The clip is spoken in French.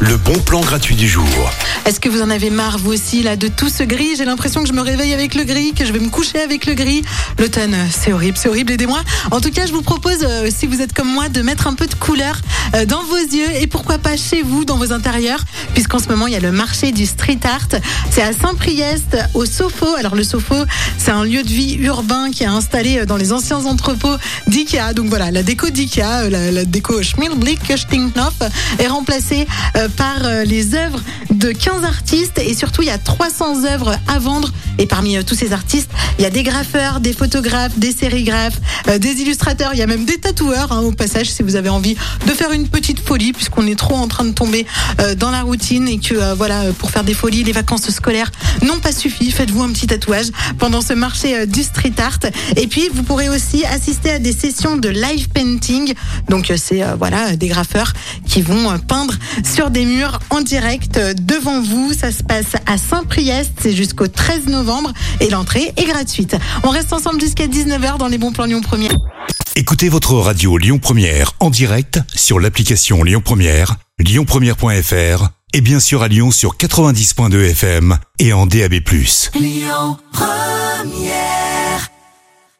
Le bon plan gratuit du jour. Est-ce que vous en avez marre, vous aussi, là, de tout ce gris? J'ai l'impression que je me réveille avec le gris, que je vais me coucher avec le gris. L'automne, c'est horrible, c'est horrible, aidez-moi. En tout cas, je vous propose, euh, si vous êtes comme moi, de mettre un peu de couleur euh, dans vos yeux et pourquoi pas chez vous, dans vos intérieurs, puisqu'en ce moment, il y a le marché du street art. C'est à Saint-Priest, au Sofo. Alors, le Sofo, c'est un lieu de vie urbain qui est installé euh, dans les anciens entrepôts d'IKEA. Donc voilà, la déco d'IKEA, la, déco Schmilblick Stinknoff est remplacée par les œuvres de 15 artistes et surtout il y a 300 œuvres à vendre. Et parmi euh, tous ces artistes, il y a des graffeurs, des photographes, des sérigraphes, euh, des illustrateurs, il y a même des tatoueurs hein, au passage si vous avez envie de faire une petite folie puisqu'on est trop en train de tomber euh, dans la routine et que voilà pour faire des folies, les vacances scolaires n'ont pas suffi. Faites-vous un petit tatouage pendant ce marché du street art. Et puis vous pourrez aussi assister à des sessions de live painting. Donc c'est voilà des graffeurs qui vont peindre sur des murs en direct devant vous. Ça se passe à Saint-Priest, c'est jusqu'au 13 novembre et l'entrée est gratuite. On reste ensemble jusqu'à 19h dans les bons plans Lyon Première. Écoutez votre radio Lyon Première en direct sur l'application Lyon Première, lyonpremière.fr et bien sûr à Lyon sur 90.2 FM et en DAB+. Lyon Première